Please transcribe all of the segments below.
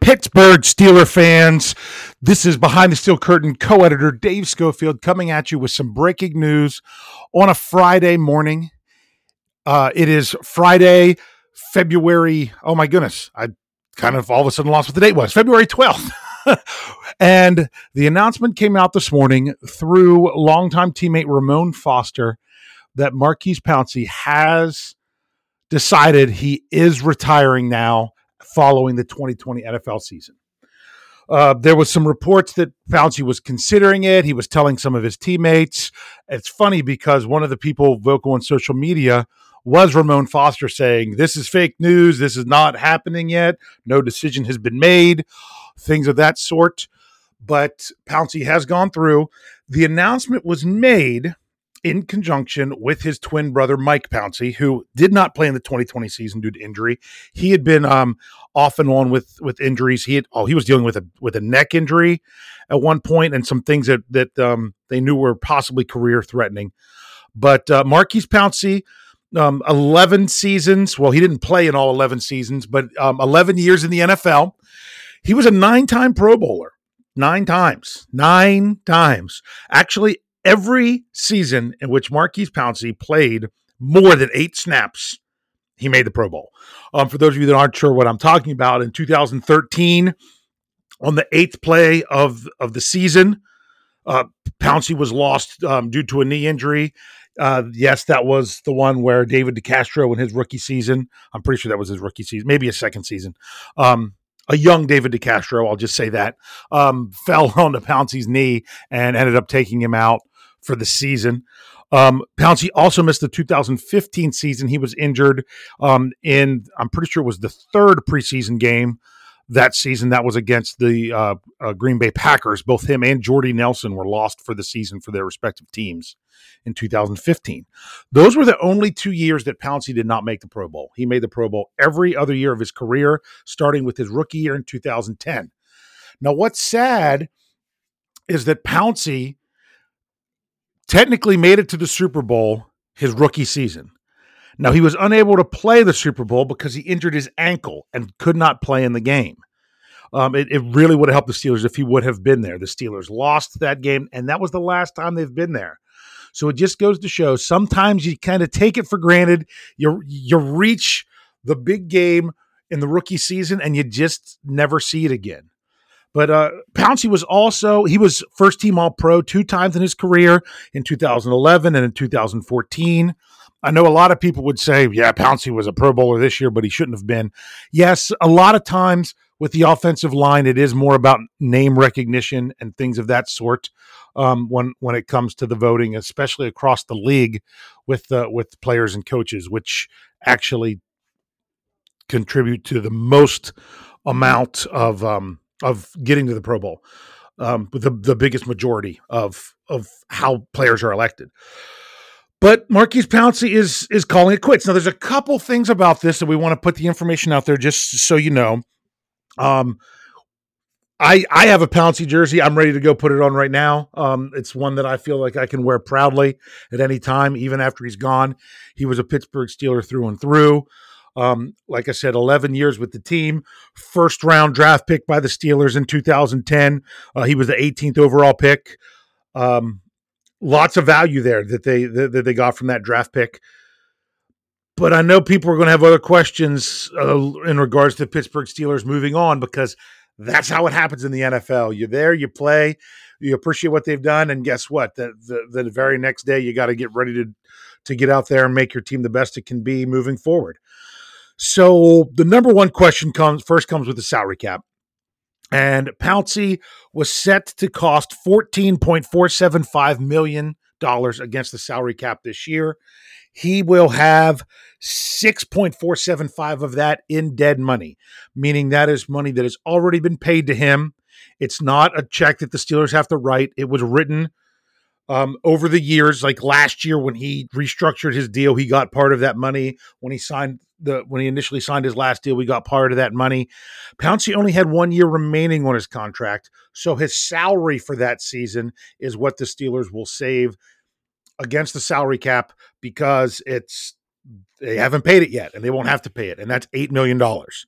Pittsburgh Steeler fans. This is Behind the Steel Curtain co editor Dave Schofield coming at you with some breaking news on a Friday morning. Uh, it is Friday, February. Oh my goodness. I kind of all of a sudden lost what the date was February 12th. and the announcement came out this morning through longtime teammate Ramon Foster that Maurkice Pouncey has decided he is retiring now following the 2020 NFL season. Uh, there was some reports that Pouncey was considering it. He was telling some of his teammates. It's funny because one of the people vocal on social media was Ramon Foster saying, This is fake news. This is not happening yet. No decision has been made, things of that sort. But Pouncey has gone through. The announcement was made in conjunction with his twin brother Mike Pouncey, who did not play in the 2020 season due to injury. He had been um, off and on with with injuries. He had oh he was dealing with a with a neck injury at one point and some things that that um, they knew were possibly career threatening. But uh, Maurkice Pouncey, um, 11 seasons. Well, he didn't play in all 11 seasons, but um, 11 years in the NFL. He was a nine time Pro Bowler. Nine times. Nine times. Actually, every season in which Maurkice Pouncey played more than eight snaps, he made the Pro Bowl. Um, for those of you that aren't sure what I'm talking about, in 2013, on the eighth play of of the season, uh, Pouncey was lost um, due to a knee injury. Uh, yes, that was the one where David DeCastro in his rookie season. I'm pretty sure that was his rookie season, maybe a second season. Um, a young David DeCastro, I'll just say that, um, fell onto Pouncey's knee and ended up taking him out for the season. Um, Pouncey also missed the 2015 season. He was injured um, in, I'm pretty sure it was the third preseason game that season. That was against the uh, uh, Green Bay Packers. Both him and Jordy Nelson were lost for the season for their respective teams in 2015. Those were the only two years that Pouncey did not make the Pro Bowl. He made the Pro Bowl every other year of his career, starting with his rookie year in 2010. Now, what's sad is that Pouncey technically made it to the Super Bowl his rookie season. Now, he was unable to play the Super Bowl because he injured his ankle and could not play in the game. Um, it, it, really would have helped the Steelers if he would have been there. The Steelers lost that game, and that was the last time they've been there. So it just goes to show sometimes you kind of take it for granted. You you reach the big game in the rookie season, and you just never see it again. But uh, Pouncey was also he was first team All Pro two times in his career in 2011 and in 2014. I know a lot of people would say, yeah, Pouncey was a Pro Bowler this year, but he shouldn't have been. Yes, a lot of times with the offensive line, it is more about name recognition and things of that sort um, when when it comes to the voting, especially across the league with uh, with players and coaches, which actually contribute to the most amount of um, of getting to the Pro Bowl, um, the, the biggest majority of of how players are elected. But Maurkice Pouncey is is calling it quits. Now, there's a couple things about this that we want to put the information out there, just so you know. Um, I I have a Pouncey jersey. I'm ready to go put it on right now. Um, it's one that I feel like I can wear proudly at any time, even after he's gone. He was a Pittsburgh Steeler through and through. Um, like I said, 11 years with the team. First round draft pick by the Steelers in 2010. Uh, he was the 18th overall pick. Um, lots of value there that they that, they got from that draft pick. But I know people are going to have other questions uh, in regards to Pittsburgh Steelers moving on because that's how it happens in the NFL. You're there, you play, you appreciate what they've done, and guess what? The the, the very next day, you got to get ready to to get out there and make your team the best it can be moving forward. So the number one question comes first comes with the salary cap. And Pouncey was set to cost $14.475 million against the salary cap this year. He will have 6.475 of that in dead money, meaning that is money that has already been paid to him. It's not a check that the Steelers have to write. It was written um, over the years, like last year when he restructured his deal, he got part of that money. When he signed the when he initially signed his last deal, we got part of that money. Pouncey only had one year remaining on his contract, so his salary for that season is what the Steelers will save against the salary cap because it's they haven't paid it yet, and they won't have to pay it, and that's eight million dollars.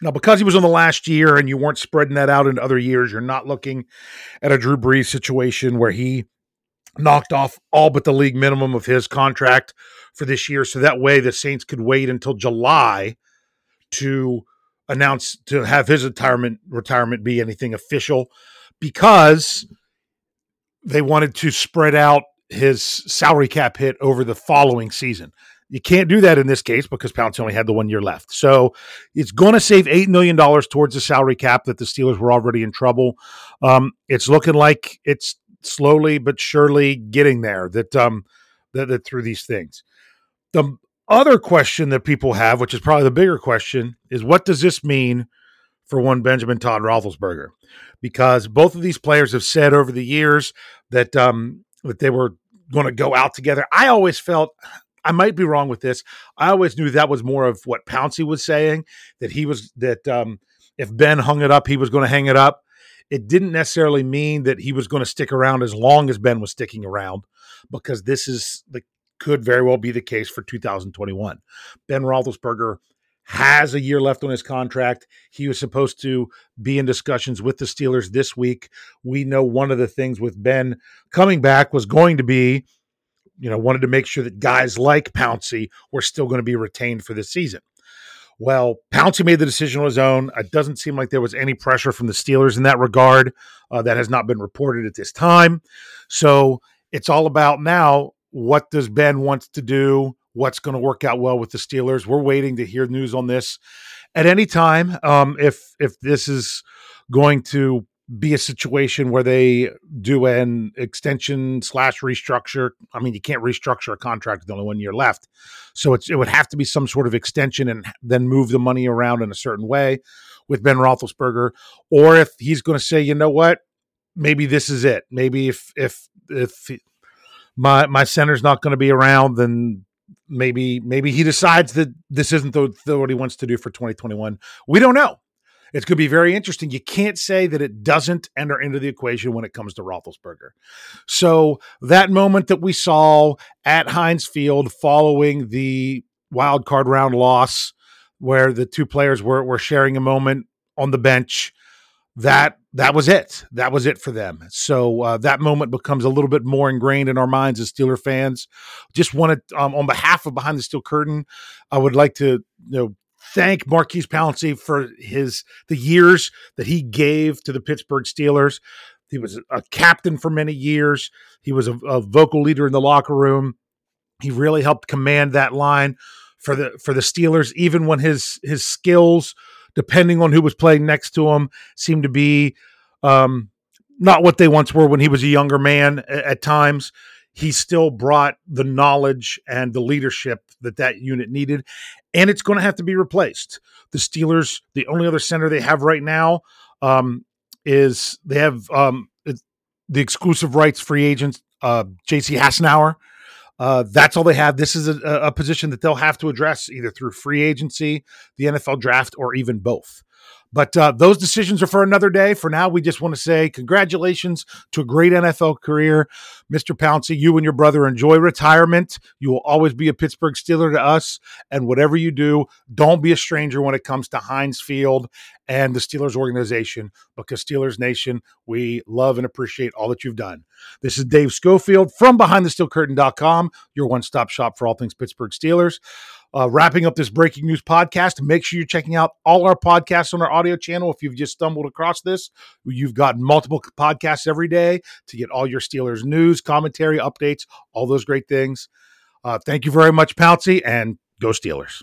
Now, because he was on the last year and you weren't spreading that out into other years, you're not looking at a Drew Brees situation where he knocked off all but the league minimum of his contract for this year. So that way the Saints could wait until July to announce to have his retirement retirement be anything official because they wanted to spread out his salary cap hit over the following season. You can't do that in this case because Pouncey only had the one year left. So it's going to save $8 million towards the salary cap that the Steelers were already in trouble. Um, it's looking like it's slowly but surely getting there that, um, that, that through these things. The other question that people have, which is probably the bigger question, is what does this mean for one Benjamin Todd Roethlisberger? Because both of these players have said over the years that um, that they were going to go out together. I always felt I might be wrong with this. I always knew that was more of what Pouncey was saying that he was that um, if Ben hung it up, he was going to hang it up. It didn't necessarily mean that he was going to stick around as long as Ben was sticking around, because this is the could very well be the case for 2021. Ben Roethlisberger has a year left on his contract. He was supposed to be in discussions with the Steelers this week. We know one of the things with Ben coming back was going to be you know, wanted to make sure that guys like Pouncey were still going to be retained for the season. Well, Pouncey made the decision on his own. It doesn't seem like there was any pressure from the Steelers in that regard. Uh, that has not been reported at this time. So it's all about now what does Ben want to do? What's going to work out well with the Steelers? We're waiting to hear news on this at any time. Um, if if this is going to be a situation where they do an extension slash restructure. I mean, you can't restructure a contract with only one year left, so it would have to be some sort of extension and then move the money around in a certain way with Ben Roethlisberger. Or if he's going to say, you know what, maybe this is it. Maybe if if if my my center's not going to be around, then maybe maybe he decides that this isn't the, the, what he wants to do for 2021. We don't know. It's going to be very interesting. You can't say that it doesn't enter into the equation when it comes to Roethlisberger. So that moment that we saw at Heinz Field following the wild card round loss, where the two players were were sharing a moment on the bench, that that was it. That was it for them. So uh, that moment becomes a little bit more ingrained in our minds as Steeler fans. Just wanted, um, on behalf of Behind the Steel Curtain, I would like to you know thank Maurkice Pouncey for his the years that he gave to the Pittsburgh Steelers. He was a captain for many years. He was a, a vocal leader in the locker room. He really helped command that line for the for the Steelers, even when his his skills, depending on who was playing next to him, seemed to be um, not what they once were when he was a younger man at, at times he still brought the knowledge and the leadership that that unit needed and it's going to have to be replaced. The Steelers, the only other center they have right now, um, is they have um, the exclusive rights free agent uh, J.C. Hassenauer. Uh, that's all they have. This is a, a, position that they'll have to address either through free agency, the NFL draft, or even both. But uh, those decisions are for another day. For now, we just want to say congratulations to a great NFL career. Mr. Pouncey, you and your brother enjoy retirement. You will always be a Pittsburgh Steeler to us. And whatever you do, don't be a stranger when it comes to Heinz Field and the Steelers organization because Steelers Nation, we love and appreciate all that you've done. This is Dave Schofield from BehindTheSteelCurtain.com, your one stop shop for all things Pittsburgh Steelers. Uh, wrapping up this breaking news podcast, make sure you're checking out all our podcasts on our audio channel. If you've just stumbled across this, you've got multiple podcasts every day to get all your Steelers news, commentary, updates, all those great things. Uh, thank you very much, Pouncey, and go Steelers.